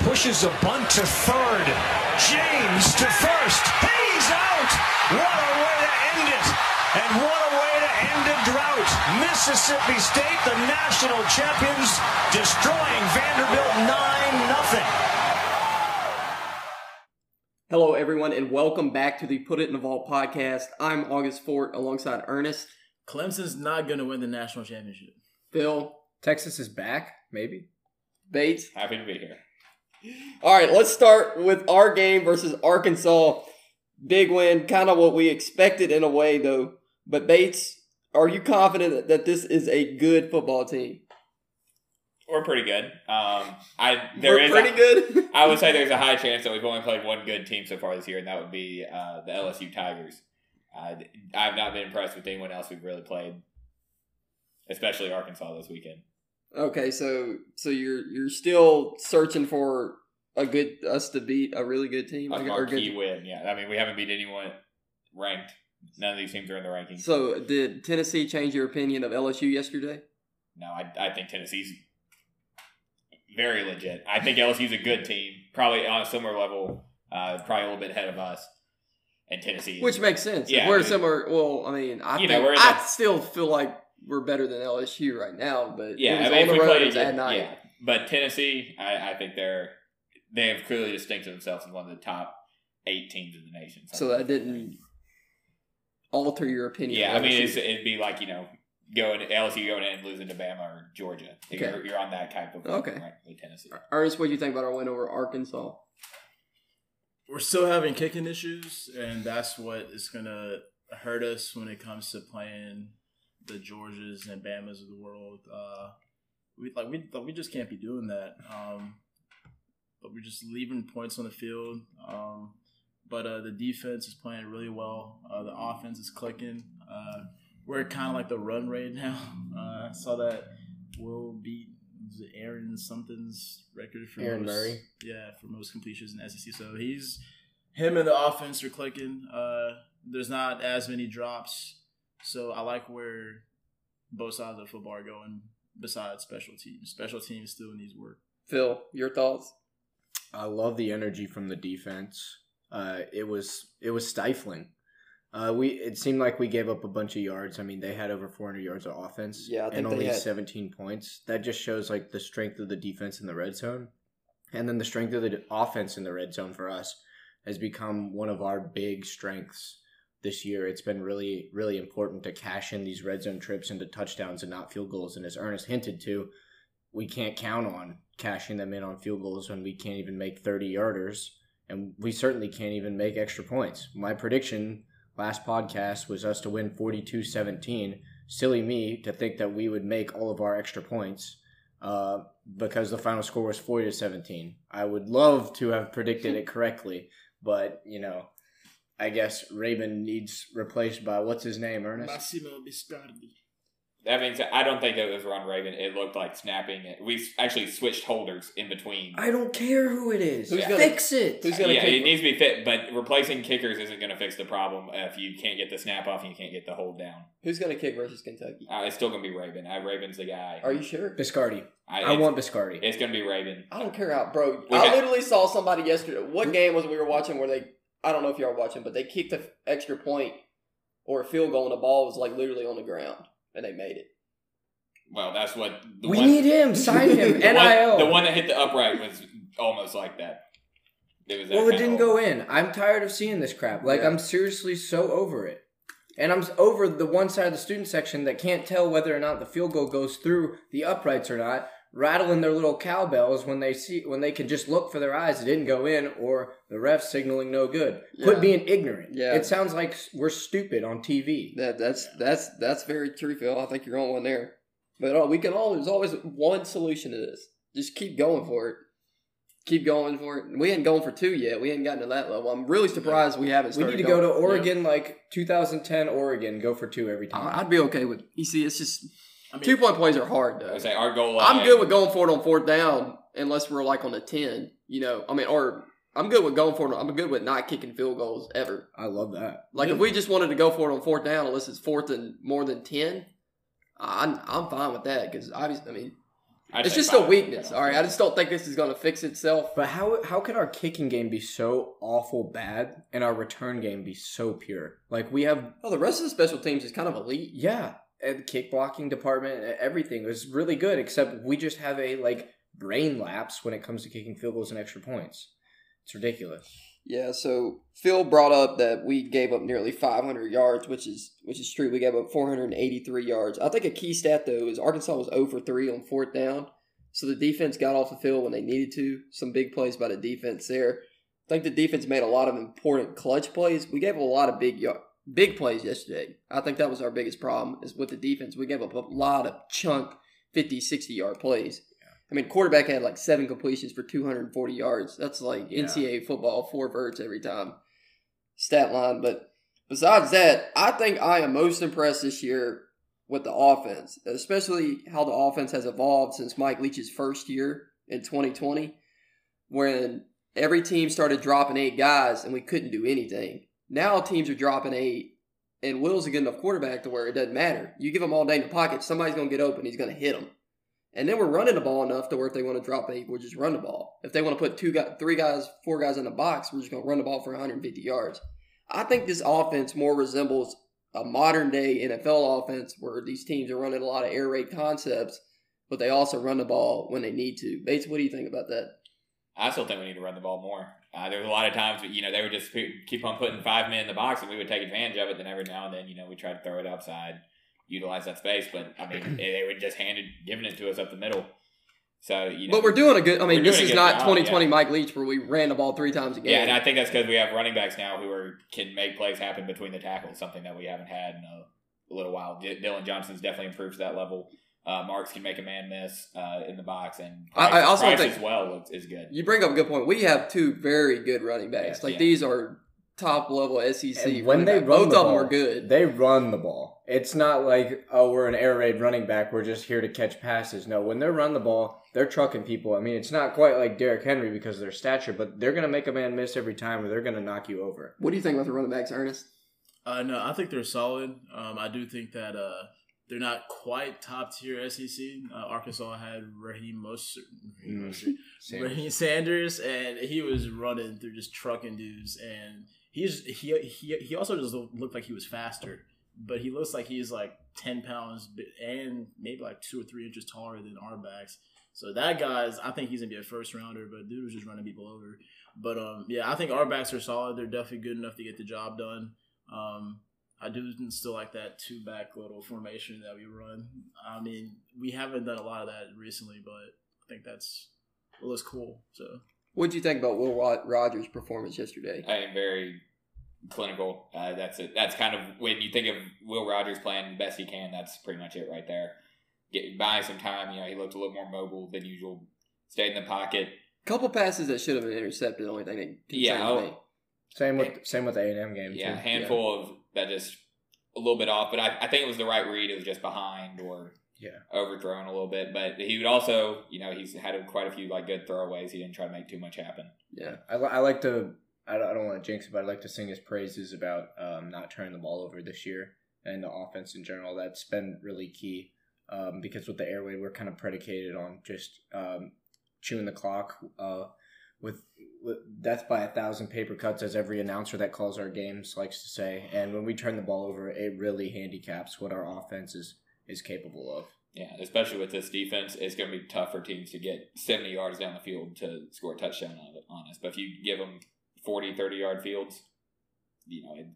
pushes a bunt to third. James to first. He's out. What a way to end it. And what a way to end a drought. Mississippi State, the national champions, destroying Vanderbilt 9 nothing. Hello, everyone, and welcome back to the Put It in the Vault podcast. I'm August Fort alongside Ernest, Clemson's not going to win the national championship. Phil, Texas is back, maybe. Bates. Happy to be here. All right, let's start with our game versus Arkansas. Big win, kind of what we expected in a way, though. But Bates, are you confident that this is a good football team? We're pretty good. Um, I there We're is pretty a- good. I would say there's a high chance that we've only played one good team so far this year, and that would be uh, the LSU Tigers. Uh, I've not been impressed with anyone else we've really played, especially Arkansas this weekend. Okay, so so you're you're still searching for a good us to beat a really good team, A marquee good. win, yeah. I mean, we haven't beat anyone ranked. None of these teams are in the rankings. So did Tennessee change your opinion of LSU yesterday? No, I, I think Tennessee's very legit. I think LSU's a good team, probably on a similar level, uh, probably a little bit ahead of us. And Tennessee, is- Which makes sense. Yeah, we're I mean- similar. Well, I mean, I think know, I the- still feel like we're better than LSU right now, but Yeah, it was I mean, on the we road played it was at night. yeah. But Tennessee, I, I think they're they have clearly distincted themselves as one of the top eight teams in the nation. So that didn't alter your opinion. yeah, I mean, it's, it'd be like you know going LSU going in and losing to Bama or Georgia. Okay. You're, you're on that type of Okay. level, right, with Tennessee. Ernest, what do you think about our win over Arkansas? We're still having kicking issues, and that's what is going to hurt us when it comes to playing the Georgias and Bamas of the world. Uh, we like we like, we just can't be doing that. Um, but we're just leaving points on the field. Um, but uh, the defense is playing really well. Uh, the offense is clicking. Uh, we're kind of like the run rate now. Uh, I saw that Will beat Aaron something's record for Aaron most, Murray? Yeah, for most completions in SEC. So he's him and the offense are clicking. Uh, there's not as many drops, so I like where both sides of the football are going. Besides special teams, special teams still needs work. Phil, your thoughts? I love the energy from the defense. Uh, it was it was stifling. Uh, we it seemed like we gave up a bunch of yards. I mean, they had over 400 yards of offense Yeah, and only had- 17 points. That just shows like the strength of the defense in the red zone, and then the strength of the offense in the red zone for us has become one of our big strengths this year. It's been really really important to cash in these red zone trips into touchdowns and not field goals. And as Ernest hinted to, we can't count on cashing them in on field goals when we can't even make 30 yarders and we certainly can't even make extra points. My prediction last podcast was us to win 42-17. Silly me to think that we would make all of our extra points uh, because the final score was 40 to 17. I would love to have predicted it correctly, but you know, I guess Raven needs replaced by what's his name, Ernest? Massimo Biscardi. That means I don't think it was Ron Raven. It looked like snapping it. We actually switched holders in between. I don't care who it is. Who's gonna- Fix it. who's gonna yeah, kick- it needs to be fit, but replacing kickers isn't going to fix the problem if you can't get the snap off and you can't get the hold down. Who's going to kick versus Kentucky? Uh, it's still going to be Raven. I, Raven's the guy. Are you sure? Biscardi. I it's- want Biscardi. It's going to be Raven. I don't care how, bro. We I got- literally saw somebody yesterday. What game was we were watching where they? I don't know if y'all were watching, but they kicked an extra point or a field goal, and the ball was like literally on the ground, and they made it. Well, that's what the we one, need him. Sign him. the NIL. one, the one that hit the upright was almost like that. It was that Well, it didn't of- go in. I'm tired of seeing this crap. Like Yeah. I'm seriously so over it. And I'm over the one side of the student section that can't tell whether or not the field goal goes through the uprights or not, rattling their little cowbells when they see when they can just look for their eyes it didn't go in or the ref signaling no good. Yeah. Quit being ignorant. Yeah. It sounds like we're stupid on TV. That that's that's that's very true, Phil. I think you're on one there. But uh, we can all. There's always one solution to this. Just keep going for it. Keep going for it. We ain't going for two yet. We ain't gotten to that level. I'm really surprised we haven't. We need to go to Oregon like 2010 Oregon, go for two every time. I'd be okay with. You see, it's just I mean, two point plays are hard though. would say our goal. I'm good with going for it on fourth down, unless we're like on the ten. You know, I mean, or I'm good with going for it. I'm good with not kicking field goals ever. I love that. Like if we just wanted to go for it on fourth down, unless it's fourth and more than ten, I'm I'm fine with that because obviously, I mean, I'd It's just a weakness. All right, I just don't think this is going to fix itself. But how how can our kicking game be so awful bad and our return game be so pure? Like we have Oh, the rest of the special teams is kind of elite. yeah, and kick blocking department, everything was really good except we just have a like brain lapse when it comes to kicking field goals and extra points. It's ridiculous. Yeah, so Phil brought up that we gave up nearly 500 yards, which is which is true. We gave up 483 yards. I think a key stat though is Arkansas was 0 for 3 on fourth down, so the defense got off the field when they needed to. Some big plays by the defense there. I think the defense made a lot of important clutch plays. We gave a lot of big big plays yesterday. I think that was our biggest problem is with the defense. We gave up a lot of chunk 50, 60 yard plays. I mean, quarterback had like seven completions for 240 yards. That's like Yeah. NCAA football, four verts every time. Stat line. But besides that, I think I am most impressed this year with the offense, especially how the offense has evolved since Mike Leach's first year in 2020, when every team started dropping eight guys and we couldn't do anything. Now teams are dropping eight, and Will's a good enough quarterback to where it doesn't matter. You give him all day in the pocket, somebody's going to get open, he's going to hit them. And then we're running the ball enough to where if they want to drop eight, we'll just run the ball. If they want to put two guys, three guys, four guys in the box, we're just going to run the ball for 150 yards. I think this offense more resembles a modern day NFL offense where these teams are running a lot of air raid concepts, but they also run the ball when they need to. Bates, what do you think about that? I still think we need to run the ball more. Uh, there was a lot of times, you know, they would just keep on putting five men in the box, and we would take advantage of it. Then every now and then, you know, we try to throw it outside, utilize that space. But I mean, they would just hand it, giving it to us up the middle. So you know, But we're doing a good. I mean, this is not 2020 yeah. Mike Leach where we ran the ball three times a game. yeah, and I think that's because we have running backs now who are can make plays happen between the tackles, something that we haven't had in a, a little while. D- Dillon Johnson's definitely improved to that level. Uh, Marks can make a man miss uh, in the box, and I- I Price- also Price think- as well is, is good. You bring up a good point. We have two very good running backs. Yes, like yeah. these are top level SEC. And when they back. run both the of them are good. They run the ball. It's not like oh we're an air raid running back. We're just here to catch passes. No, when they run the ball, they're trucking people. I mean, it's not quite like Derrick Henry because of their stature, but they're gonna make a man miss every time, or they're gonna knock you over. What do you think about the running backs, Ernest? Uh, no, I think they're solid. Um, I do think that uh, they're not quite top tier SEC. Uh, Arkansas had Raheem Mostert, Raheem, Mm. Mostert, Same. Raheim Sanders, and he was running through just trucking dudes. And he's he he he also just looked like he was faster, but he looks like he's like ten pounds and maybe like two or three inches taller than our backs. So that guy's, I think he's gonna be a first rounder, but dude was just running people over. But um, yeah, I think our backs are solid. They're definitely good enough to get the job done. Um, I do still like that two back little formation that we run. I mean, we haven't done a lot of that recently, but I think that's it looks cool. So What do you think about Will Rogers' performance yesterday? I am very clinical. Uh, that's it. That's kind of when you think of Will Rogers playing the best he can. That's pretty much it right there. Get buying some time. You know, he looked a little more mobile than usual. Stayed in the pocket. Couple passes that should have been intercepted. The only thing that Yeah, me. Same with same with the A and M game Yeah, too. handful of that just a little bit off, but I, I think it was the right read. It was just behind or Yeah. overthrown a little bit. But he would also, you know, he's had quite a few like good throwaways. He didn't try to make too much happen. Yeah, I, I like to. I don't, I don't want to jinx it, but I like to sing his praises about um, not turning the ball over this year and the offense in general. That's been really key um, because with the air raid, we're kind of predicated on just um, chewing the clock uh, with, with death by a thousand paper cuts, as every announcer that calls our games likes to say. And when we turn the ball over, it really handicaps what our offense is is capable of. Yeah, especially with this defense, it's going to be tough for teams to get 70 yards down the field to score a touchdown on, on us. But if you give them 40, 30 yard fields, you know, it,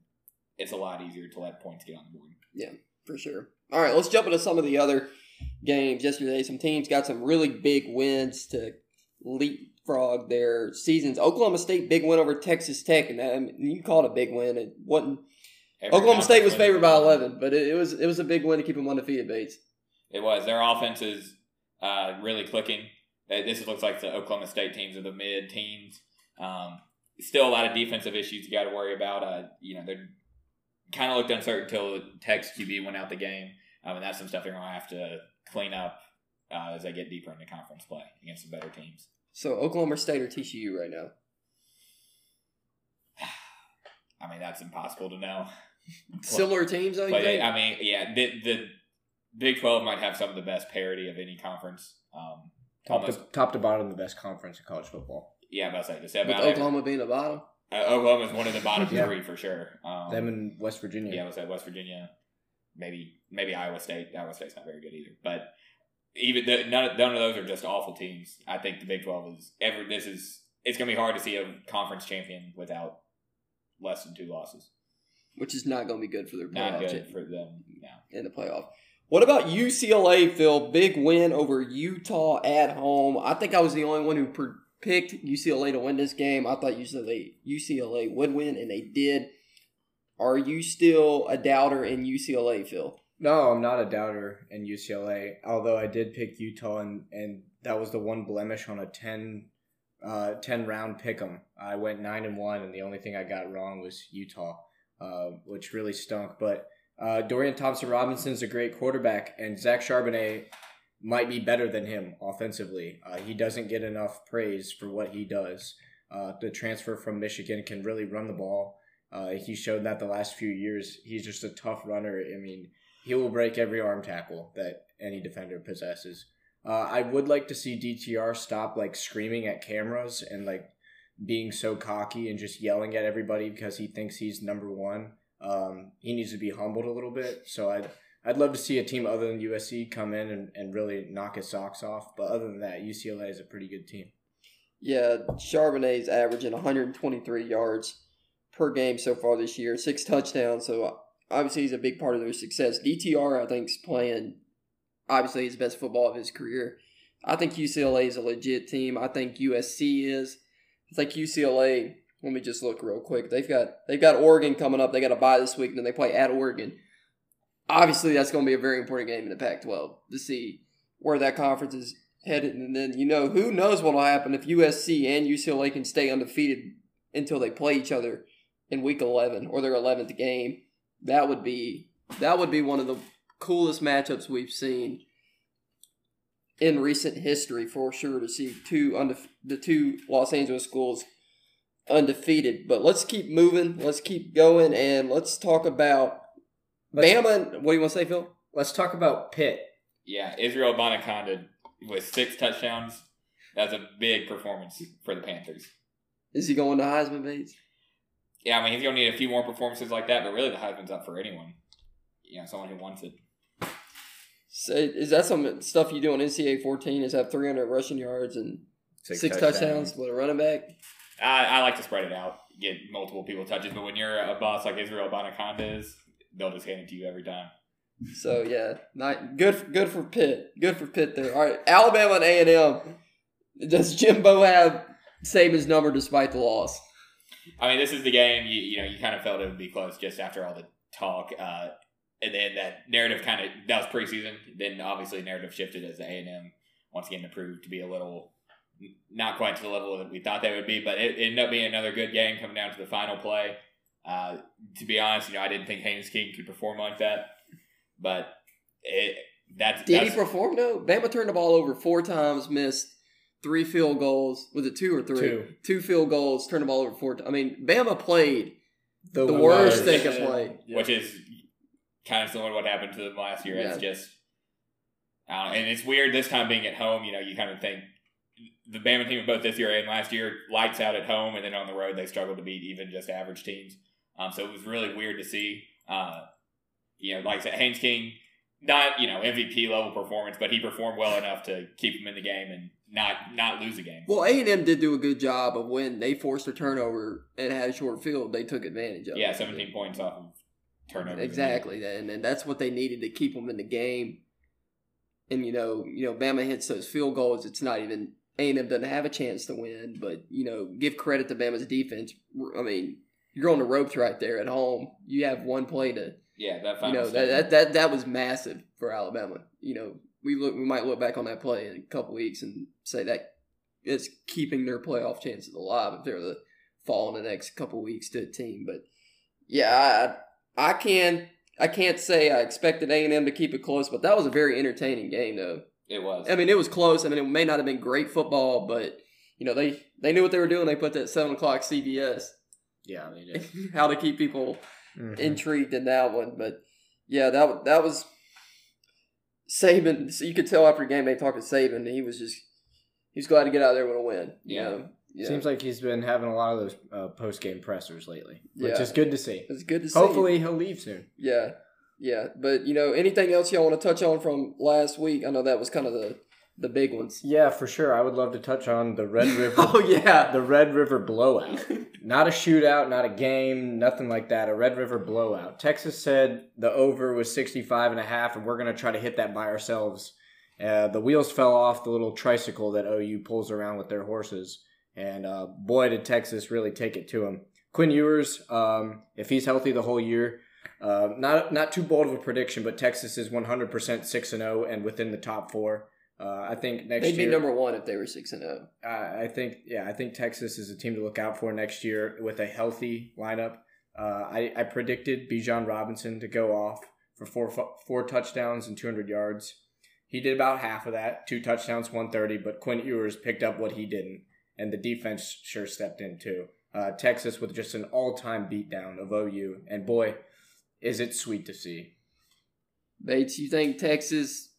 it's a lot easier to let points get on the board. Yeah, for sure. All right, let's jump into some of the other games yesterday. Some teams got some really big wins to leapfrog their seasons. Oklahoma State big win over Texas Tech, and I mean, you call it a big win. It wasn't. Every Oklahoma State was favored by eleven, but it, it was it was a big win to keep them undefeated. Bates. It was. Their offense is uh, really clicking. Uh, This looks like the Oklahoma State teams are the mid teams. Um, still a lot of defensive issues you got to worry about. Uh, you know, they kind of looked uncertain until Tech's QB went out the game. Um, and that's some stuff they're to have to clean up uh, as they get deeper into conference play against some better teams. So Oklahoma State or TCU right now? I mean, that's impossible to know. Similar teams, though. You But think? I mean, yeah, the, the Big Twelve might have some of the best parity of any conference. Um, Top almost, to, top to bottom, the best conference in college football. yeah, I'm about to say the seven. With out of- Oklahoma being the bottom. Uh, Oklahoma's one of the bottom Yeah. three for sure. Um, Them in West Virginia. yeah, I was at West Virginia, maybe maybe Iowa State. Iowa State's not very good either, but even the, none, of- none of those are just awful teams. I think the Big Twelve is ever. This is it's going to be hard to see a conference champion without less than two losses. which is not going to be good for their Not good for them now. in the playoff. What about UCLA, Phil? Big win over Utah at home. I think I was the only one who picked UCLA to win this game. I thought UCLA UCLA would win, and they did. Are you still a doubter in UCLA, Phil? No, I'm not a doubter in UCLA. Although I did pick Utah, and, and that was the one blemish on a 10, uh, 10 round pick 'em. I went nine and one, and the only thing I got wrong was Utah, uh, which really stunk. But uh, Dorian Thompson Robinson's a great quarterback, and Zach Charbonnet might be better than him offensively. Uh, he doesn't get enough praise for what he does. Uh, the transfer from Michigan can really run the ball. Uh, he showed that the last few years. He's just a tough runner. I mean, he will break every arm tackle that any defender possesses. Uh, I would like to see DTR stop like screaming at cameras and like being so cocky and just yelling at everybody because he thinks he's number one. Um, he needs to be humbled a little bit. So I'd I'd love to see a team other than USC come in and, and really knock his socks off. But other than that, UCLA is a pretty good team. Yeah, Charbonnet's averaging 123 yards per game so far this year, six touchdowns. So obviously he's a big part of their success. DTR, I think, is playing obviously his best football of his career. I think UCLA is a legit team. I think USC is. I think UCLA. Let me just look real quick. They've got they've got Oregon coming up. They got a bye this week, and then they play at Oregon. Obviously, that's going to be a very important game in the Pac-12 to see where that conference is headed. And then you know who knows what will happen if USC and UCLA can stay undefeated until they play each other in Week 11 or their 11th game. That would be that would be one of the coolest matchups we've seen in recent history for sure to see two undef- the two Los Angeles schools undefeated. But let's keep moving. Let's keep going, and let's talk about Let's- Bama. What do you want to say, Phil? Let's talk about Pitt. Yeah, Israel Abanikanda with six touchdowns. That's a big performance for the Panthers. Is he going to Heisman Bates? Yeah, I mean he's gonna need a few more performances like that, but really the Heisman's up for anyone. You know, someone who wants it. So is that some stuff you do on NCAA 14? Is have 300 rushing yards and six, touchdowns. with a running back? I, I like to spread it out, get multiple people touches, but when you're a boss like Israel Abanikanda is, they'll just hand it to you every time. So yeah, not good. Good for Pitt. Good for Pitt there. All right, Alabama and A and M. Does Jimbo have Saban's number despite the loss? I mean, this is the game. You you know, you kind of felt it would be close just after all the talk, uh, and then that narrative kind of that was preseason. Then obviously narrative shifted as the A and M once again proved to be a little not quite to the level that we thought they would be, but it, ended up being another good game coming down to the final play. Uh, to be honest, you know, I didn't think Haynes King could perform like that, but it that's Did that's, he perform? No. Bama turned the ball over four times, missed three field goals. Was it two or three? Two. Two field goals, Turn the ball over four. times. I mean, Bama played The, the worst worst. they could play. which is kind of similar to what happened to them last year. It's Yeah. just, I and it's weird this time being at home. You know, you kind of think the Bama team of both this year and last year lights out at home, and then on the road they struggled to beat even just average teams. Um, so it was really weird to see. Uh, you know, like I said, Haynes King, not you know MVP level performance, but he performed well enough to keep him in the game and not not lose a game. Well, A and M did do a good job of when they forced a turnover and had a short field. They took advantage of. Yeah, it. 17 points off of turnover. Exactly, and and that's what they needed to keep them in the game. And you know, you know, Bama hits those field goals. It's not even A and M doesn't have a chance to win, but you know, give credit to Bama's defense. I mean, you're on the ropes right there at home. You have one play to, Yeah, that you know, that, that that that was massive for Alabama. You know, we look, we might look back on that play in a couple weeks and say that it's keeping their playoff chances alive if they're the fall in the next couple weeks to a team. But yeah, I I can I can't say I expected A and M to keep it close, but that was a very entertaining game though. it was. I mean, it was close. I mean, it may not have been great football, but you know they they knew what they were doing. They put that seven o'clock CBS Yeah, they did. how to keep people Mhm. intrigued in that one. But yeah, that that was Saban, so you could tell after the game they talked to Saban, he was just he was glad to get out there with a win. You Yeah. know? yeah. Seems like he's been having a lot of those uh, post game pressers lately, which Yeah. is good to see. it's good to see. Hopefully, he'll leave soon. yeah, yeah. But you know, anything else y'all want to touch on from last week? I know that was kind of the the big ones. Yeah, for sure. I would love to touch on the Red River. Oh yeah, the Red River blowout. Not a shootout, not a game, nothing like that. A Red River blowout. Texas said the over was 65 and a half and we're going to try to hit that by ourselves. Uh, the wheels fell off the little tricycle that OU pulls around with their horses. And uh, boy, did Texas really take it to him. Quinn Ewers, um, if he's healthy the whole year, uh, not not too bold of a prediction, but Texas is 100% 6 and 0 and within the top four. Uh, I think next they'd be number one if they were six and oh. zero. I I think yeah, I think Texas is a team to look out for next year with a healthy lineup. Uh, I, I predicted Bijan Robinson to go off for four four touchdowns and 200 yards. He did about half of that, two touchdowns, 130. But Quinn Ewers picked up what he didn't, and the defense sure stepped in too. Uh, Texas with just an all time beatdown of OU, and boy, is it sweet to see. Bates, you think Texas?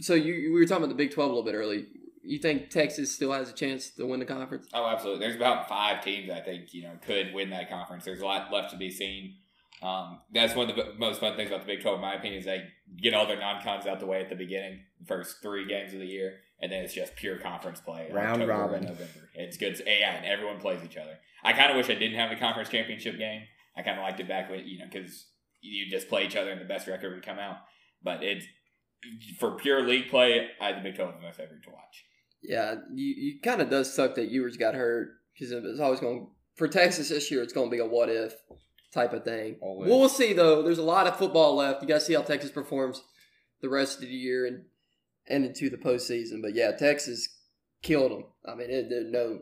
So you we were talking about the Big Twelve a little bit early. You think Texas still has a chance to win the conference? Oh, absolutely. There's about five teams I think you know could win that conference. There's a lot left to be seen. Um, that's one of the most fun things about the Big 12, in my opinion, is they get all their non-cons out the way at the beginning, first three games of the year, and then it's just pure conference play. in Round October robin. November. It's good. Yeah, and everyone plays each other. I kind of wish I didn't have the conference championship game. I kind of liked it back when you know because you just play each other and the best record would come out. But it's for pure league play. I the Big 12 is my favorite to watch. Yeah, you, you kind of does suck that Ewers got hurt because it's always going for Texas this year. It's going to be a what if type of thing. Always. We'll see though. There's a lot of football left. You got to see how Texas performs the rest of the year and and into the postseason. But yeah, Texas killed them. I mean, it, there no.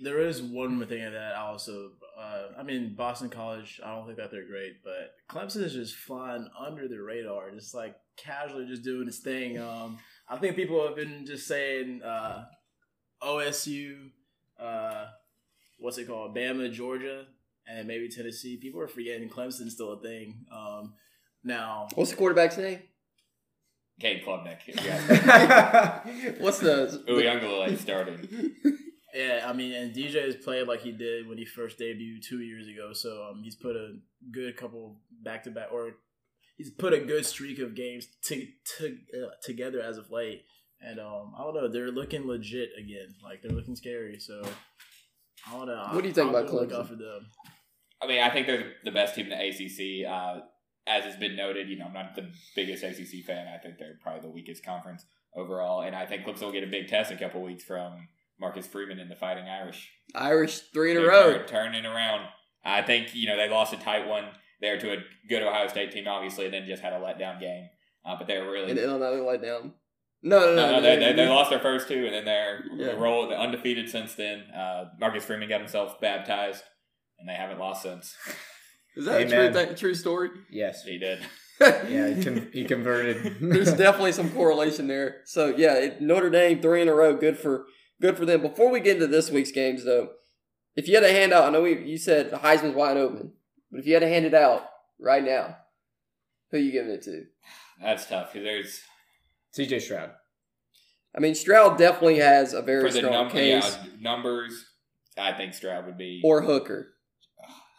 There is one more thing that I also, uh, I mean, Boston College. I don't think that they're great, but Clemson is just flying under the radar, just like casually just doing its thing. Um, I think people have been just saying uh, OSU, uh, what's it called, Bama, Georgia, and maybe Tennessee. People are forgetting Clemson's still a thing. Um, now, What's the quarterback's name? Cade Klubnik. Yeah. What's the? Uiagalelei started. Yeah, I mean, and DJ has played like he did when he first debuted two years ago. So um, he's put a good couple back to back, or he's put a good streak of games to, to, uh, together as of late. And um, I don't know, they're looking legit again. Like they're looking scary. So I don't know. What do you think I'm about gonna Clemson? for them. I mean, I think they're the best team in the ACC. Uh, as has been noted, you know, I'm not the biggest ACC fan. I think they're probably the weakest conference overall, and I think Clemson will get a big test in a couple weeks from Marcus Freeman and the Fighting Irish. Irish three in a They're row. turn- turning around. I think you know they lost a tight one there to a good Ohio State team, obviously, and then just had a letdown game. Uh, but they were really And then another let down. No, no, no. no, no, they, they, they lost their first two, and then they're Yeah. roll they're undefeated since then. Uh, Marcus Freeman got himself baptized, and they haven't lost since. Is that a true, th- true story? yes. He did. Yeah, he, con- he converted. There's definitely some correlation there. So yeah, it, Notre Dame three in a row. Good for good for them. Before we get into this week's games, though, if you had to hand out, I know we, you said Heisman's wide open, but if you had to hand it out right now, who you giving it to? That's tough because there's CJ Stroud. I mean, Stroud definitely has a very for the strong num- case, yeah, numbers. I think Stroud would be or Hooker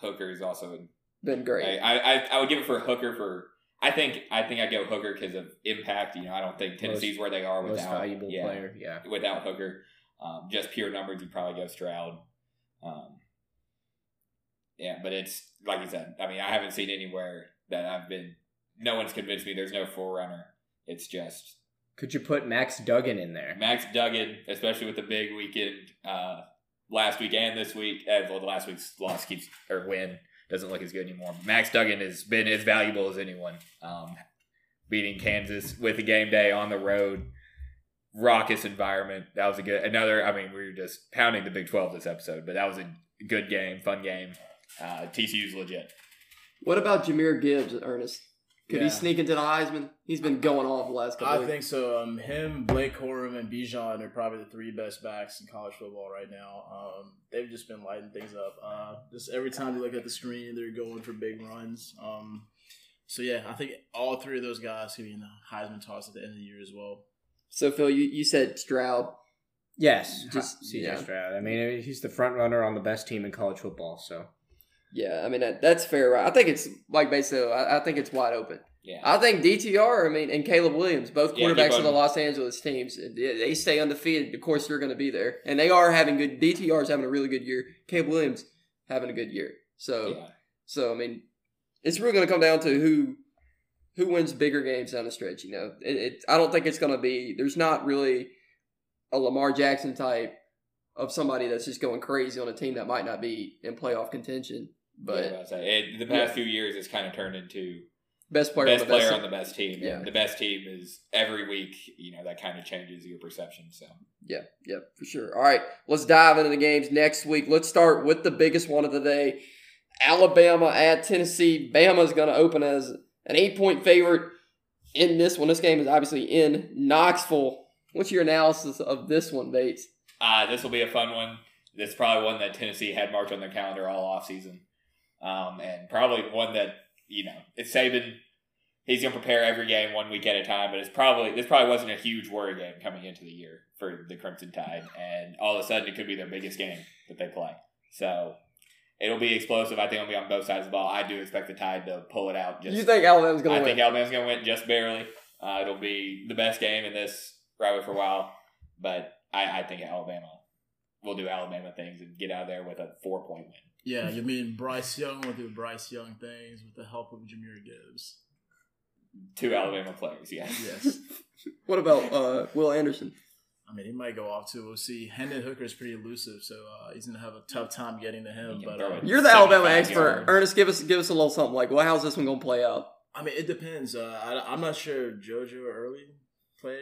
Hooker is also. been great. I, I I would give it for Hooker for. I think I think I go Hooker because of impact. You know, I don't think Tennessee's where they are Most without valuable yeah, player. Yeah. without Hooker. Um, just pure numbers, you'd probably go Stroud. Um, yeah, but it's like you said. I mean, I haven't seen anywhere that I've been. No one's convinced me. There's no forerunner. It's just Could you put Max Duggan in there? Max Duggan, especially with the big weekend uh, last week and this week. Uh, well, the last week's loss keeps or win doesn't look as good anymore. Max Duggan has been as valuable as anyone. Um, beating Kansas with a game day on the road, raucous environment. That was a good another. I mean, we were just pounding the Big Twelve this episode, but that was a good game, fun game. Uh, TCU's legit. what about Jahmyr Gibbs, Ernest? Could he sneak into the Heisman? He's been going off the last couple. I of think so. Um, him, Blake Corum, and Bijan are probably the three best backs in college football right now. Um, they've just been lighting things up. Uh, just every time you look at the screen, they're going for big runs. Um, so yeah, I think all three of those guys could be in the Heisman toss at the end of the year as well. So Phil, you, you said Stroud. Yes, Just- just CJ yeah. Stroud. I mean, he's the front runner on the best team in college football. So Yeah, I mean that, that's fair. Right? I think it's like basically, I, I think it's wide open. Yeah. I think DTR, I mean, and Caleb Williams, both Yeah, quarterbacks of the. Los Angeles teams, they they stay undefeated. Of course, they're going to be there, and they are having good. DTR is having a really good year. Caleb Williams having a good year. So, yeah. so I mean, it's really going to come down to who who wins bigger games down the stretch. You know, it, it I don't think it's going to be. There's not really a Lamar Jackson type of somebody that's just going crazy on a team that might not be in playoff contention. But Yeah, I was gonna say, it, the past few years, it's kind of turned into best player, best on the best player team. on the best team. Yeah. And the best team is every week, you know, that kind of changes your perception. So Yeah, yeah, for sure. All right, let's dive into the games next week. Let's start with the biggest one of the day Alabama at Tennessee. Bama's going to open as an eight point favorite in this one. This game is obviously in Knoxville. What's your analysis of this one, Bates? uh, this will be a fun one. This is probably one that Tennessee had marked on their calendar all offseason. Um, and probably one that, you know, it's Saban. He's going to prepare every game one week at a time, but it's probably this probably wasn't a huge worry game coming into the year for the Crimson Tide, and all of a sudden it could be their biggest game that they play. So it'll be explosive. I think it'll be on both sides of the ball. I do expect the Tide to pull it out. Just you think Alabama's going I to win? I think Alabama's going to win just barely. Uh, it'll be the best game in this rivalry for a while, but I, I think Alabama will do Alabama things and get out of there with a four point win. Yeah, you mean Bryce Young will do Bryce Young things with the help of Jahmyr Gibbs. Two Alabama players, yes. Yes. what about uh, Will Anderson? I mean, he might go off too. We'll see. Hendon Hooker is pretty elusive, so uh, he's gonna have a tough time getting to him. But uh. You're the Alabama expert. yards. Ernest, give us give us a little something like, well, how's this one going to play out? I mean, it depends. Uh, I, I'm not sure JoJo Earle played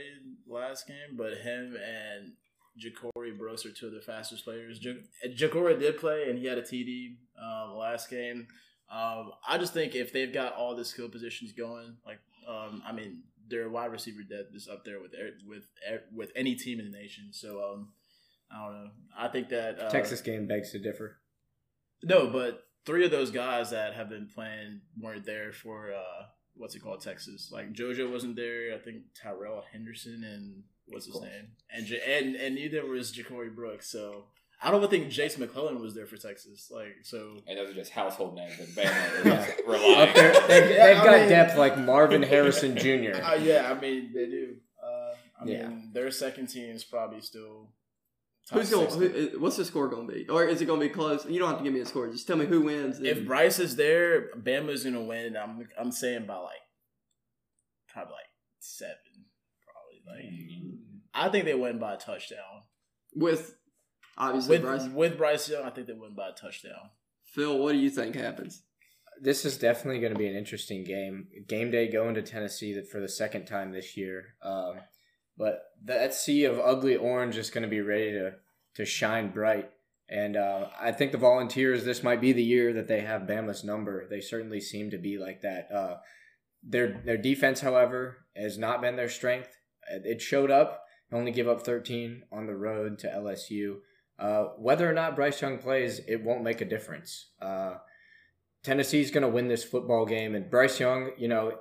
last game, but him and Ja'Corey Brooks are two of the fastest players. Ja- Ja'Corey did play, and he had a TD um, last game. Um, I just think if they've got all the skill positions going, like um, I mean, their wide receiver depth is up there with with with any team in the nation. So um, I don't know. I think that uh, Texas game begs to differ. no, but three of those guys that have been playing weren't there for uh, what's it called, Texas. Like JoJo wasn't there. I think Tyrell Henderson and what's his name, and and and neither was Ja'Corey Brooks. So I don't think Jason McClellan was there for Texas. Like so. And those are just household names that Bama Yeah. is relying Up there, they've, Yeah, they've I got mean- depth like Marvin Harrison Jr. Uh, yeah, I mean they do. Uh, I mean their second team is probably still. Who's going? six. Who, what's the score going to be? Or is it going to be close? You don't have to give me a score. Just tell me who wins. if and- Bryce is there, Bama's gonna win. I'm I'm saying by like probably like seven, probably like. I think they win by a touchdown. with obviously With Bryce. with Bryce Young, I think they win by a touchdown. Phil, what do you think happens? This is definitely going to be an interesting game. Game day going to Tennessee for the second time this year. Um, but that sea of ugly orange is going to be ready to to shine bright. And uh, I think the Volunteers, this might be the year that they have Bama's number. They certainly seem to be like that. Uh, their their defense, however, has not been their strength. It showed up. Only give up 13 on the road to LSU. Uh, whether or not Bryce Young plays, it won't make a difference. Uh, Tennessee's going to win this football game, and Bryce Young, you know,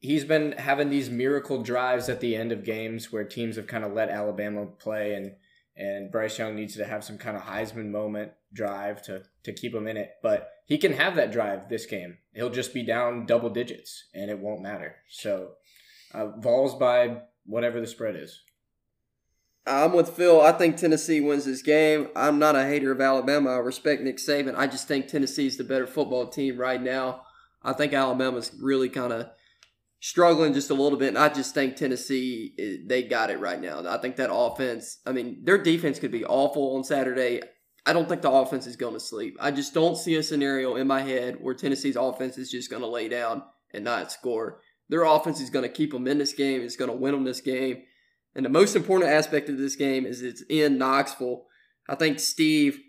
he's been having these miracle drives at the end of games where teams have kind of let Alabama play, and and Bryce Young needs to have some kind of Heisman moment drive to to keep him in it. But he can have that drive this game. He'll just be down double digits, and it won't matter. So, uh, Vols by whatever the spread is. I'm with Phil. I think Tennessee wins this game. I'm not a hater of Alabama. I respect Nick Saban. I just think Tennessee's the better football team right now. I think Alabama's really kind of struggling just a little bit, and I just think Tennessee eh, they got it right now. I think that offense. I mean, their defense could be awful on Saturday. I don't think the offense is going to sleep. I just don't see a scenario in my head where Tennessee's offense is just going to lay down and not score. Their offense is going to keep them in this game. It's going to win them this game. And the most important aspect of this game is it's in Knoxville. I think Steve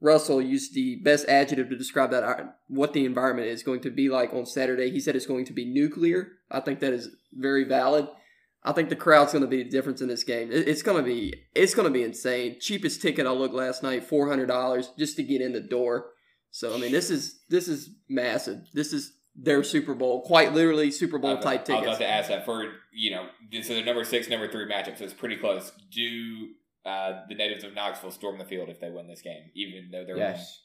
Russell used the best adjective to describe that uh, what the environment is going to be like on Saturday. He said it's going to be nuclear. I think that is very valid. I think the crowd's going to be the difference in this game. It's going to be it's going to be insane. Cheapest ticket I looked last night, four hundred dollars just to get in the door. So I mean, this is this is massive. This is their Super Bowl, quite literally Super Bowl was- type I was about to ask that for you know, so the number six, number three matchup, so it's pretty close. Do uh, the natives of Knoxville storm the field if they win this game, even though they're Yes.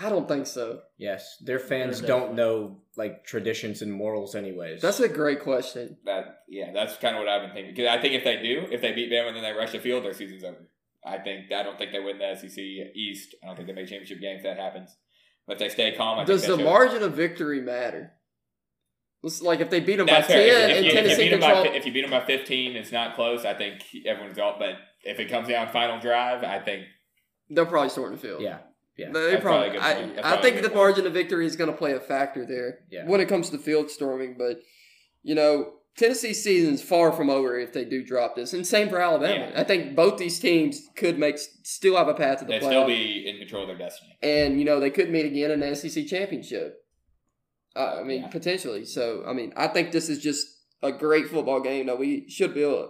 I don't think so. Yes. Their fans They're don't definitely- know like traditions and morals anyways. That's a great question. That yeah, that's kind of what I've been thinking. Because I think if they do, if they beat them and then they rush the field, their season's over. I think I don't think they win the SEC East. I don't think they make championship games. That happens, but if they stay calm. I Does think the shows- margin of victory matter? It's like if they beat them by That's fair. ten If, and you, if, you Tennessee beat them by, if you beat them by fifteen, it's not close. I think everyone's all. But if it comes down final drive, I think they'll probably storm the field. yeah. Yeah. They That's probably probably. a good I, point. I probably a think good the point. margin of victory is going to play a factor there Yeah. when it comes to field storming. But you know, Tennessee's is far from over if they do drop this, and same for Alabama. Yeah. I think both these teams could make still have a path to the they'd playoff, still be in control of their destiny. and you know they could meet again in the SEC championship. Uh, I mean, Yeah. potentially. So, I mean, I think this is just a great football game that we should be able to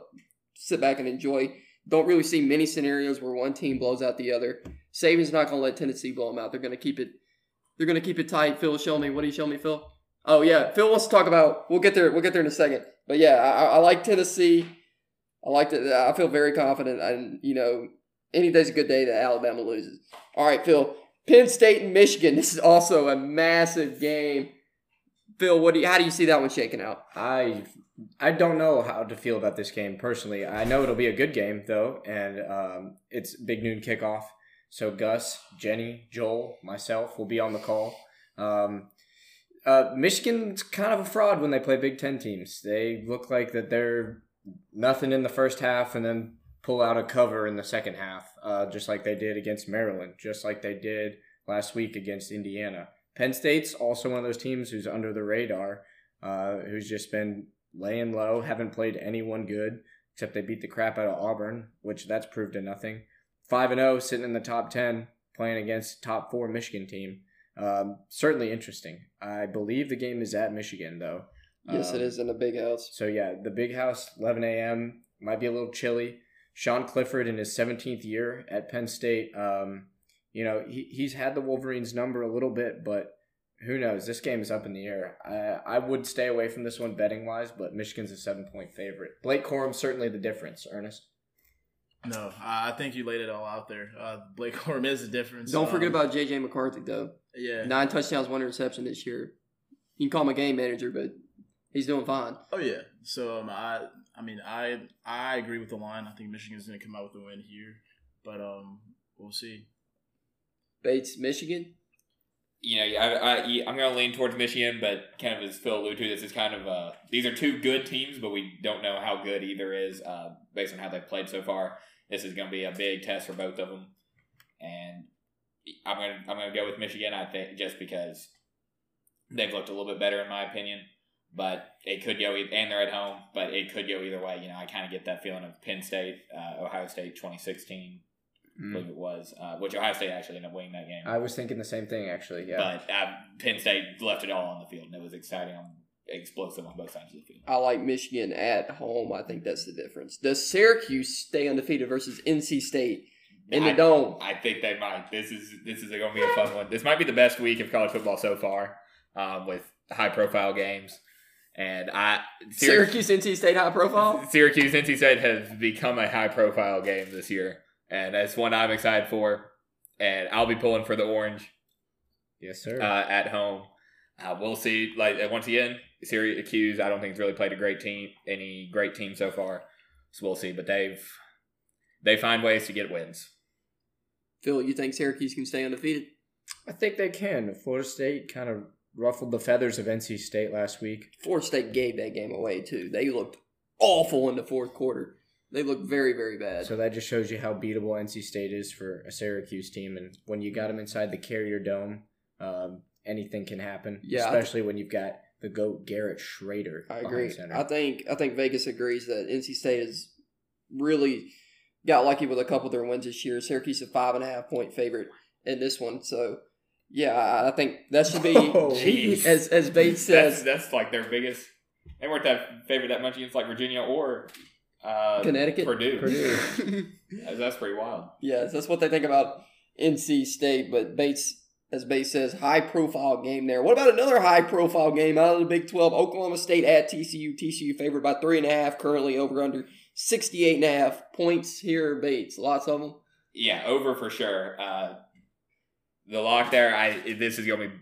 sit back and enjoy. Don't really see many scenarios where one team blows out the other. Saban's not going to let Tennessee blow them out. They're going to keep it. They're going to keep it tight. Phil, show me. What do you show me, Phil? Oh yeah, Phil wants to talk about. We'll get there. We'll get there in a second. But yeah, I, I like Tennessee. I like it. I feel very confident. And you know, any day's a good day that Alabama loses. All right, Phil. Penn State and Michigan. This is also a massive game. Phil, what do you, how do you see that one shaking out? I I don't know how to feel about this game personally. I know it'll be a good game though, and um, it's big noon kickoff. So Gus, Jenny, Joel, myself will be on the call. Um, uh, Michigan's kind of a fraud when they play Big Ten teams. They look like that they're nothing in the first half and then pull out a cover in the second half, uh, just like they did against Maryland, just like they did last week against Indiana. Penn State's also one of those teams who's under the radar, uh, who's just been laying low, haven't played anyone good, except they beat the crap out of Auburn, which that's proved to nothing. 5 and 0, sitting in the top 10, playing against top 4 Michigan team. Um, certainly interesting. I believe the game is at Michigan, though. Yes, it Um, is in the big house. So, yeah, the big house, 11 a.m., might be a little chilly. Sean Clifford in his 17th year at Penn State, um, you know, he, he's had the Wolverines number a little bit, but who knows? This game is up in the air. I, I would stay away from this one betting wise, but Michigan's a seven point favorite. Blake Corum's certainly the difference, Ernest. No, I I think you laid it all out there. Uh, Blake Corum is the difference. Don't forget Um, about J.J. McCarthy though. Yeah. Nine touchdowns, one interception this year. You can call him a game manager, but he's doing fine. Oh yeah. So um, I I mean I I agree with the line. I think Michigan's going to come out with a win here, but um we'll see. Bates, Michigan. you know, I, I, I'm going to lean towards Michigan, but kind of as Phil alluded to, this is kind of uh, these are two good teams, but we don't know how good either is uh, based on how they've played so far. This is going to be a big test for both of them, and I'm going to I'm going to go with Michigan. I think just because they've looked a little bit better in my opinion, but it could go and they're at home, but it could go either way. You know, I kind of get that feeling of Penn State, uh, Ohio State, 2016. I believe it was, uh, which Ohio State actually ended up winning that game. I was thinking the same thing, actually. Yeah. But uh, Penn State left it all on the field, and it was exciting, on, explosive on both sides of the field. I like Michigan at home. I think that's the difference. Does Syracuse stay undefeated versus NC State in the I, dome? I think they might. This is this is going to be a fun one. This might be the best week of college football so far, um, with high profile games. And I Syracuse, NC State, high profile. Syracuse NC State has become a high profile game this year, and that's one I'm excited for. And I'll be pulling for the orange. yes, sir. uh, at home. Uh, we'll see. Like uh, once again, Syracuse. I don't think has really played a great team, any great team so far. So we'll see. But they've they find ways to get wins. Phil, you think Syracuse can stay undefeated? I think they can. Florida State kind of ruffled the feathers of NC State last week. Florida State gave that game away too. They looked awful in the fourth quarter. They looked very, very bad. So that just shows you how beatable NC State is for a Syracuse team. And when you got them inside the Carrier Dome, um, anything can happen. Yeah, I especially when you've got the goat Garrett Shrader. I agree. Center. I think I think Vegas agrees that NC State is really got lucky with a couple of their wins this year. Syracuse a five and a half point favorite in this one. So yeah, I, I think that should be Oh, as as Bates That's says. that's like their biggest. They weren't that favored that much against like Virginia or uh, Connecticut? Purdue. Purdue. That's, that's pretty wild. yes, that's what they think about NC State. But Bates, as Bay says, high profile game there. What about another high profile game out of the Big 12? Oklahoma State at TCU. TCU favored by three and a half, currently over under 68 and a half points here, Bates. Lots of them. Yeah, over for sure. Uh, the lock there, I this is gonna be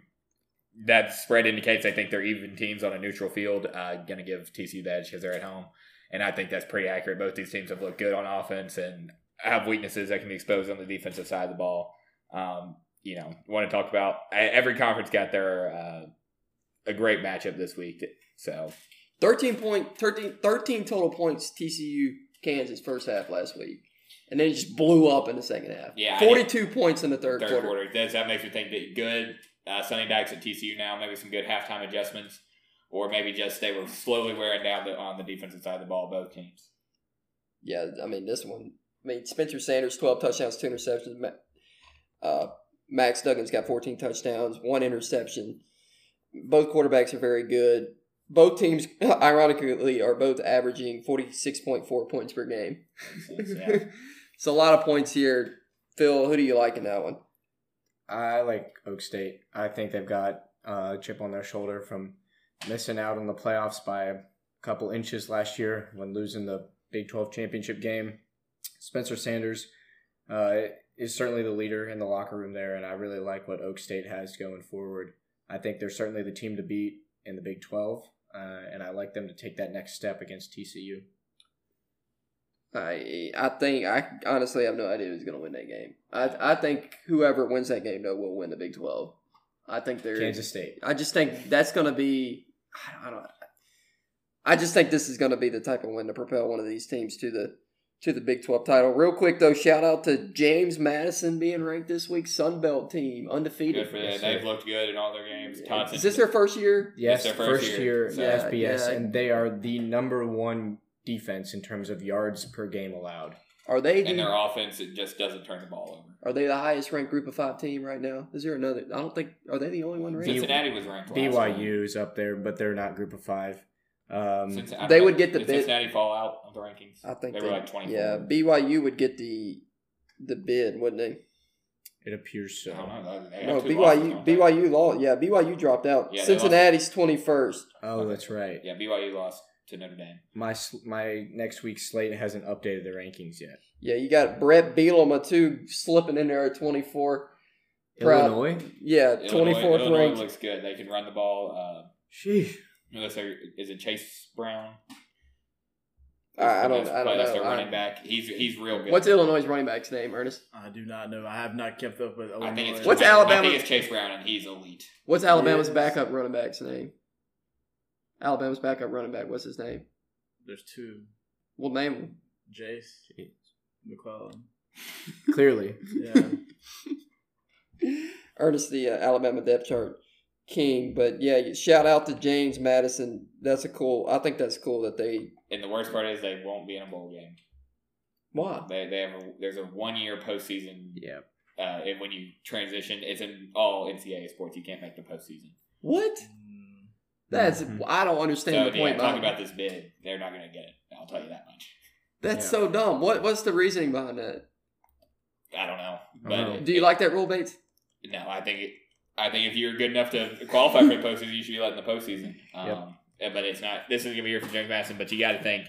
that spread indicates I think they're even teams on a neutral field. Uh, gonna give TCU the edge because they're at home, and I think that's pretty accurate. Both these teams have looked good on offense and have weaknesses that can be exposed on the defensive side of the ball. Um, you know, want to talk about every conference got their uh, a great matchup this week. So 13 point 13, 13 total points TCU Kansas first half last week. And then it just blew up in the second half. Yeah, forty-two points in the third, third quarter. quarter. That, that makes me think that good uh, Sonny Dykes at TCU now. Maybe some good halftime adjustments, or maybe just they were slowly wearing down the, on the defensive side of the ball. Both teams. Yeah, I mean this one. I mean Spencer Sanders, twelve touchdowns, two interceptions. Uh, Max Duggan's got fourteen touchdowns, one interception. Both quarterbacks are very good. Both teams, ironically, are both averaging forty six point four points per game. Yeah. It's a lot of points here. Phil, who do you like in that one? I like Oak State. I think they've got a chip on their shoulder from missing out on the playoffs by a couple inches last year when losing the Big 12 championship game. Spencer Sanders uh, is certainly the leader in the locker room there, and I really like what Oak State has going forward. I think they're certainly the team to beat in the Big 12, uh, and I like them to take that next step against TCU. I I think I honestly have no idea who's going to win that game. I I think whoever wins that game though will win the Big Twelve. I think they're Kansas State. I just think that's going to be. I don't. I just think this is going to be the type of win to propel one of these teams to the to the Big Twelve title. Real quick though, shout out to James Madison being ranked this week Sun Belt team undefeated. Good for them. They've looked good in all their games. Thompson, Is this their first year? Yes, their first, first year, year. So, FBS, yeah. and they are the number one defense in terms of yards per game allowed. Are they and their offense it just doesn't turn the ball over. are they the highest ranked Group of Five team right now? Is there another? I don't think. Are they the only one ranked? Cincinnati was ranked. last. BYU is up there, but they're not group of five. Um, Cincinnati, They don't would get the Did bid- Cincinnati fall out of the rankings. I think they were like twenty. Yeah, BYU would get the the bid, wouldn't they? it appears I don't so. know. They No, have losses, BYU? BYU lost. Yeah, BYU dropped out. Yeah. Cincinnati's twenty first. Oh, that's right. Yeah, BYU lost to Notre Dame. My my next week's slate hasn't updated the rankings yet. Yeah, you got Brett Bielema too slipping in there at twenty four. Proud. Illinois. Yeah, Illinois- twenty fourth Illinois ranked. looks good. They can run the ball. Uh, Sheesh. Unless they're, is it Chase Brown? I, I don't. That's- I don't That's know. their running I- back. He's he's real good. what's Illinois' running back's name, Ernest? I do not know. I have not kept up with. I think it's Illinois. What's I Alabama- think it's Chase Brown, and he's elite. What's Alabama's Yes. backup running back's name? Alabama's backup running back. What's his name? There's two. Well, name him. Jase McClellan. Clearly. Yeah. Ernest, the uh, Alabama depth chart king. But yeah, shout out to James Madison. That's a cool. I think that's cool that they. And the worst part is they won't be in a bowl game. Why? They they have a, there's a one year postseason. Yeah. Uh, and when you transition, it's in all NCAA sports. You can't make the postseason. What? Mm, That's Mhm. I don't So understand the yeah, point. Talking about this bid, they're not going to get it. I'll tell you that much. That's Yeah. so dumb. What What's the reasoning behind that? I don't know, but don't know. Do you like that rule, Bates? No, I think it, I think if you're good enough to qualify for the postseason, you should be let in the postseason. Um, Yep. But it's not. This is gonna be here for James Madison. But you got to think,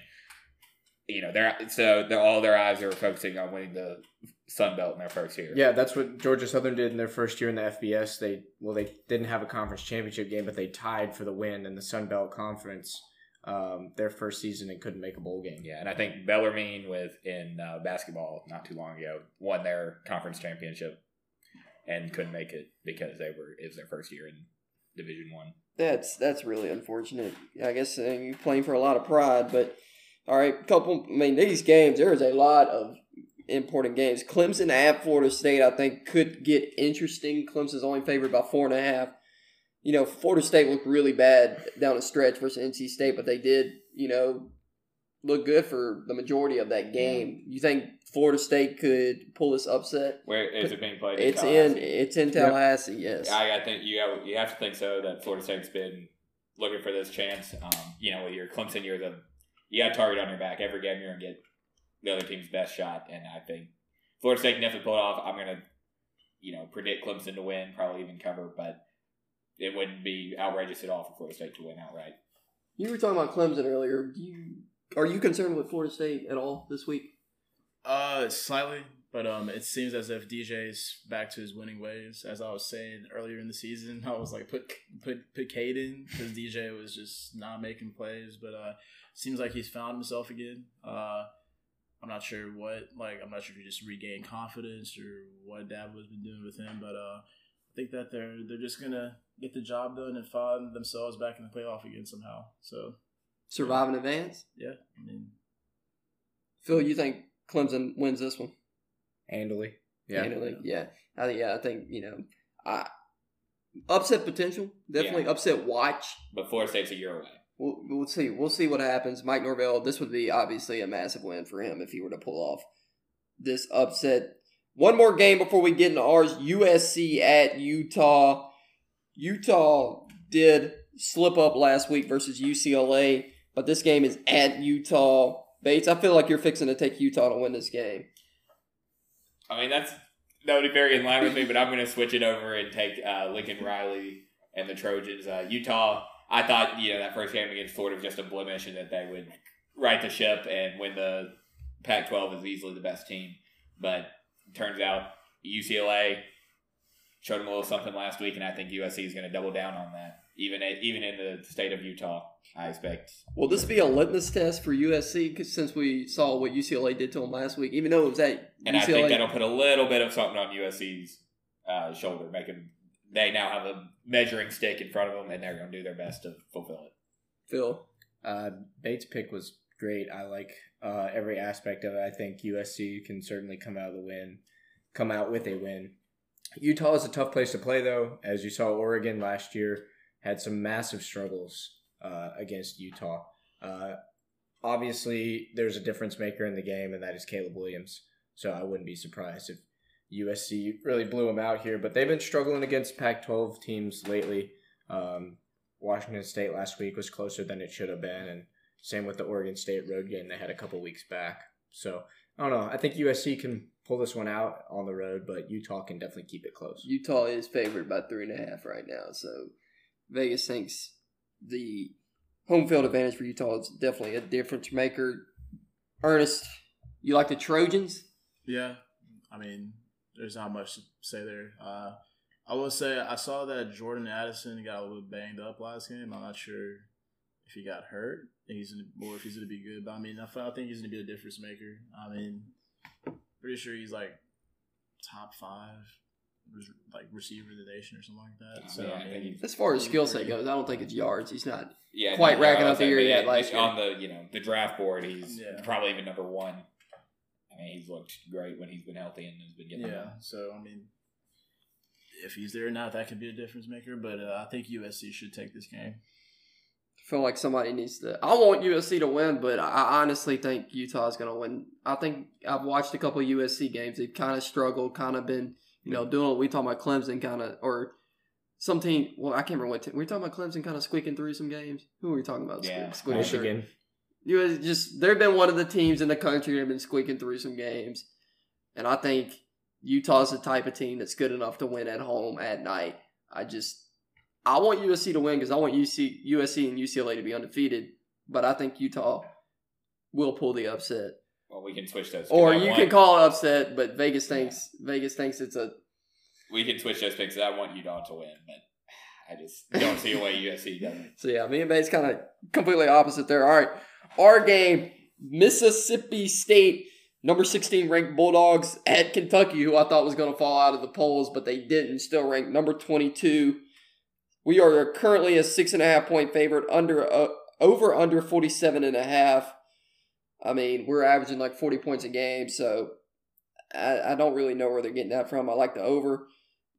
you know, they're so they're all their eyes are focusing on winning the Sun Belt in their first year. Yeah, that's what Georgia Southern did in their first year in the FBS. They well, they didn't have a conference championship game, but they tied for the win in the Sun Belt Conference um, their first season and couldn't make a bowl game. Yeah, and I think Bellarmine with in uh, basketball not too long ago won their conference championship and couldn't make it because they were it was their first year in Division One. That's that's really unfortunate. I guess uh, you're playing for a lot of pride, but all right, couple. I mean, these games there is a lot of important games. Clemson at Florida State, I think, could get interesting. Clemson's only favored by four and a half. You know, Florida State looked really bad down the stretch versus NC State, but they did, you know, look good for the majority of that game. You think Florida State could pull this upset? Where is it being played? It's in Tallahassee? it's in Tallahassee. Yes. I, I think you have, you have to think so that Florida State's been looking for this chance. Um, you know, with your Clemson, you're the you got a target on your back every game. You're gonna get the other team's best shot, and I think Florida State can definitely pull it off. I'm gonna you know, predict Clemson to win, probably even cover, but it wouldn't be outrageous at all for Florida State to win outright. You were talking about Clemson earlier. Do you are you concerned with Florida State at all this week? Uh, slightly, but um, it seems as if DJ's back to his winning ways. As I was saying earlier in the season, I was like put put put Cade in because DJ was just not making plays, but uh, seems like he's found himself again. Uh, I'm not sure what like I'm not sure if he just regained confidence or what Dabo's been doing with him, but uh, I think that they're they're just gonna get the job done and find themselves back in the playoff again somehow. So Survive in advance. yeah, I mean Phil, you think Clemson wins this one? Handily. Yeah. Handily? Yeah. I think. Yeah, I think you know. I, upset potential. Definitely Yeah. upset watch. But Florida State's a year away. We'll, we'll see. We'll see what happens. Mike Norvell. This would be obviously a massive win for him if he were to pull off this upset. One more game before we get into ours. USC at Utah. Utah did slip up last week versus UCLA, but this game is at Utah. Bates, I feel like you're fixing to take Utah to win this game. I mean, that's that would be very in line with me, but I'm going to switch it over and take uh, Lincoln Riley and the Trojans. Uh, Utah, I thought you know that first game against Florida was just a blemish, and that they would right the ship and win the Pac-12 is easily the best team. But turns out UCLA showed them a little something last week, and I think USC is going to double down on that. Even at, even in the state of Utah, I expect. Will this be a litmus test for USC 'cause since we saw what UCLA did to them last week? Even though it was at And I UCLA, think that'll put a little bit of something on USC's uh, shoulder, make 'em- They now have a measuring stick in front of them, and they're going to do their best to fulfill it. Phil. Uh, Bates' pick was great. I like uh, every aspect of it. I think USC can certainly come out of the win, come out with a win. Utah is a tough place to play, though. As you saw, Oregon last year had some massive struggles uh, against Utah. Uh, obviously, there's a difference maker in the game, and that is Caleb Williams. So I wouldn't be surprised if USC really blew them out here. But they've been struggling against Pac-12 teams lately. Um, Washington State last week was closer than it should have been, and same with the Oregon State road game they had a couple weeks back. So I don't know. I think USC can pull this one out on the road, but Utah can definitely keep it close. Utah is favored by three and a half right now, so Vegas thinks the home field advantage for Utah is definitely a difference maker. Ernest, you like the Trojans? Yeah, I mean, there's not much to say there. Uh, I will say I saw that Jordan Addison got a little banged up last game. I'm not sure if he got hurt. He's gonna, or if he's going to be good. But I mean, I, I think he's going to be a difference maker. I mean, pretty sure he's like top five, like receiver of the nation or something like that. So Yeah, I I mean, he's- As far as skill set goes, I don't think it's yards. He's not. Yeah, Quite no, racking I up the year yet. he had yeah, last on the you know the draft board. He's Yeah. probably even number one. I mean, he's looked great when he's been healthy and has been getting. yeah. them. So I mean, if he's there or not, that could be a difference maker. But uh, I think USC should take this game. feel like somebody needs to. I want USC to win, but I honestly think Utah's going to win. I think I've watched a couple of USC games. They've kind of struggled, kind of been, you know, doing what we talking about Clemson, kind of, or some team. Well, I can't remember what team. We were talking about Clemson kind of squeaking through some games. Who were we talking about? Yeah, squeaking through? Michigan. You was just they've been one of the teams in the country that have been squeaking through some games, and I think Utah's the type of team that's good enough to win at home at night. I just I want USC to win because I want UC, USC and UCLA to be undefeated, but I think Utah will pull the upset, Well, we can switch those. or you can call it upset, but Vegas thinks Vegas thinks it's a We can switch those picks. I want Utah to win, but I just don't see a way USC doesn't. So yeah, me and Bates kind of completely opposite there. All right, our game, Mississippi State, number sixteen ranked Bulldogs at Kentucky, who I thought was going to fall out of the polls, but they didn't. Still ranked number twenty-two. We are currently a six and a half point favorite, under uh, over under forty seven and a half. I mean, we're averaging like forty points a game, so I, I don't really know where they're getting that from. I like the over.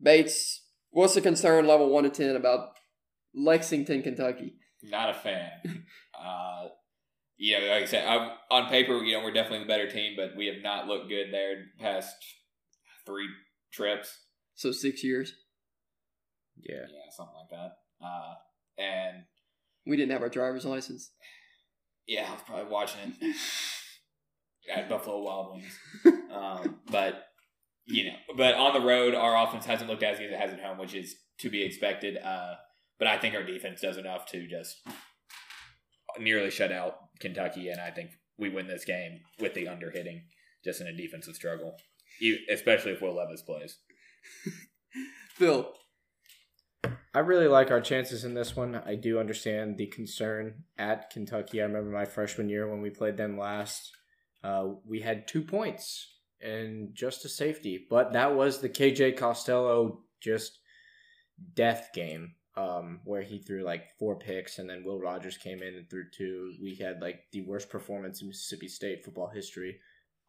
Bates, what's the concern level one to ten about Lexington, Kentucky? Not a fan. uh, you know, like I said, I, on paper, you know, we're definitely the better team, but we have not looked good there the past three trips. So six years. Yeah. Yeah, something like that. Uh, and We didn't have our driver's license. Yeah, I was probably watching it at Buffalo Wild Wings. um, but you know, but on the road, our offense hasn't looked as good as it has at home, which is to be expected. Uh, but I think our defense does enough to just nearly shut out Kentucky, and I think we win this game with the under hitting, just in a defensive struggle, especially if Will Levis plays. Phil, I really like our chances in this one. I do understand the concern at Kentucky. I remember my freshman year when we played them last. Uh, we had two points and just a safety, but that was the KJ Costello just death game um, where he threw like four picks and then Will Rogers came in and threw two. We had like the worst performance in Mississippi State football history.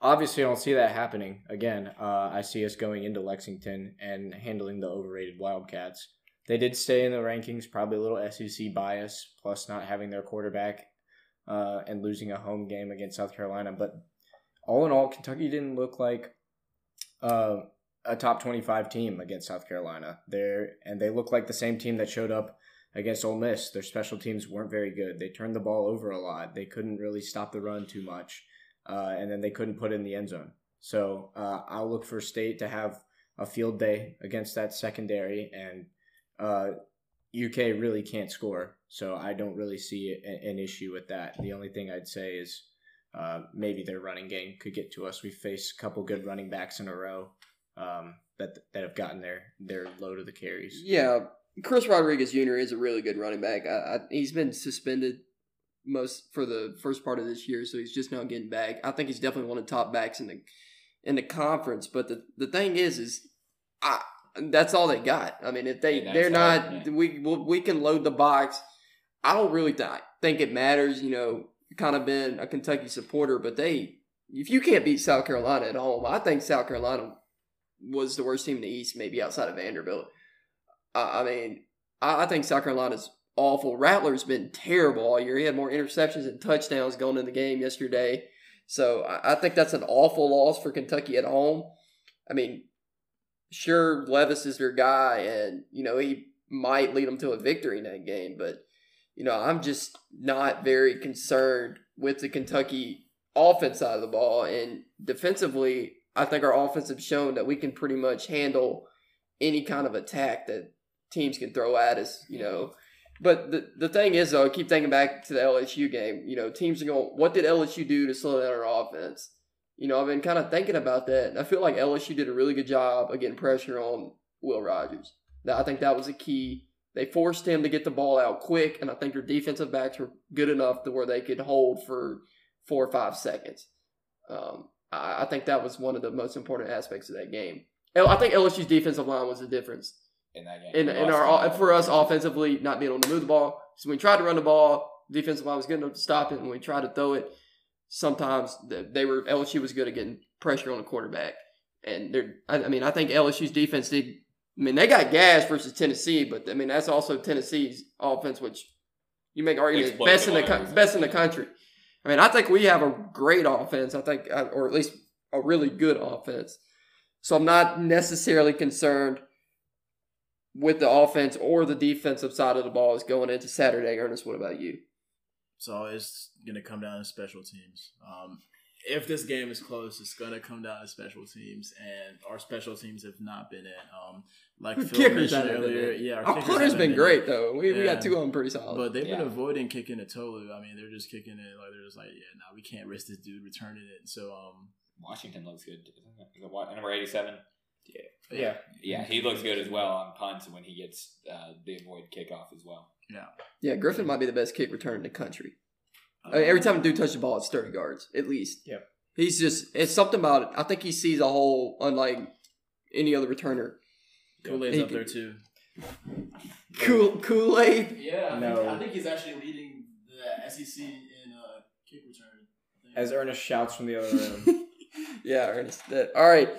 Obviously, I don't see that happening again. Uh, I see us going into Lexington and handling the overrated Wildcats. They did stay in the rankings, probably a little SEC bias, plus not having their quarterback uh, and losing a home game against South Carolina. But all in all, Kentucky didn't look like uh, a top twenty-five team against South Carolina. There and they looked like the same team that showed up against Ole Miss. Their special teams weren't very good. They turned the ball over a lot. They couldn't really stop the run too much, uh, and then they couldn't put in the end zone. So uh, I'll look for State to have a field day against that secondary and uh, UK really can't score, so I don't really see a, an issue with that. The only thing I'd say is uh, maybe their running game could get to us. We faced a couple good running backs in a row um, that that have gotten their their load of the carries. yeah, Chris Rodriguez Jr. is a really good running back. I, I, he's been suspended most for the first part of this year, so he's just now getting back. I think he's definitely one of the top backs in the in the conference. But the the thing is, is I, that's all they got. I mean, if they they're not, we we'll- we can load the box. I don't really th- think it matters. You know, kind of been a Kentucky supporter, but they if you can't beat South Carolina at home, I think South Carolina was the worst team in the East, maybe outside of Vanderbilt. I I mean, I, I think South Carolina's awful. Rattler's been terrible all year. He had more interceptions and touchdowns going in the game yesterday. So I, I think that's an awful loss for Kentucky at home. I mean, sure, Levis is their guy, and you know he might lead them to a victory in that game, but you know I'm just not very concerned with the Kentucky offense side of the ball, and defensively, I think our offense have shown that we can pretty much handle any kind of attack that teams can throw at us. You know. But the, the thing is, though, I keep thinking back to the LSU game. You know, teams are going, what did LSU do to slow down our offense? You know, I've been kind of thinking about that, and I feel like LSU did a really good job of getting pressure on Will Rogers. That I think that was the key. They forced him to get the ball out quick, and I think their defensive backs were good enough to where they could hold for four or five seconds. Um, I, I think that was one of the most important aspects of that game. I think LSU's defensive line was the difference in that game. in, in our for us offensively not being able to move the ball. So when we tried to run the ball, defensive line was good enough to stop it. And when we tried to throw it, sometimes they were LSU was good at getting pressure on the quarterback. And they're I, I mean I think LSU's defense did. I mean they got gas versus Tennessee, but I mean that's also Tennessee's offense, which you make argument is best in the co- best in the country. I mean I think we have a great offense. I think or at least a really good offense. So I'm not necessarily concerned with the offense or the defensive side of the ball is going into Saturday. Ernest, what about you? It's always going to come down to special teams. Um, if this game is close, it's going to come down to special teams, and our special teams have not been it. Um, like Our Phil kickers mentioned earlier, yeah, Our kickers punter's haven't been it. great though. We, we got two of them pretty solid. But they've Yeah. been avoiding kicking it totally. I mean, they're just kicking it like they're just like, yeah, no, we can't risk this dude returning it. So, um, Washington looks good. Is it Number eighty-seven. Yeah. Yeah, he looks good as well on punts when he gets uh, the avoid kickoff as well. Yeah. Yeah, Griffin might be the best kick returner in the country. I mean, every um, time a dude touches the ball, it's 30 yards, at least. Yeah. He's just, it's something about it. I think he sees a hole unlike any other returner. Kool Aid's up there, too. Kool Kool Aid? Yeah, no. I think he's actually leading the SEC in uh, kick return. As Ernest shouts from the other room. yeah, Ernest. All right.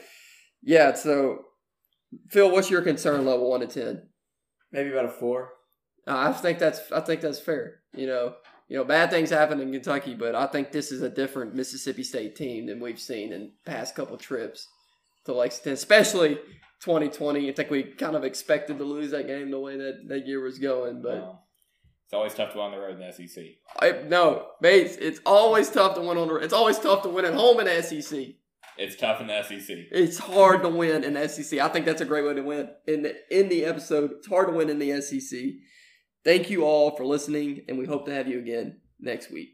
Yeah, so, Phil, what's your concern level 1 to 10? Maybe about a 4. Uh, I think that's I think that's fair. You know, you know, bad things happen in Kentucky, but I think this is a different Mississippi State team than we've seen in past couple trips to Lexington, especially 2020. I think we kind of expected to lose that game the way that that year was going, but. Wow. It's always tough to win on the road in the SEC. I, no, Bates, it's always tough to win on the road. It's always tough to win at home in SEC. It's tough in the SEC. It's hard to win in SEC. I think that's a great way to win. In the, in the episode, it's hard to win in the SEC. Thank you all for listening, and we hope to have you again next week.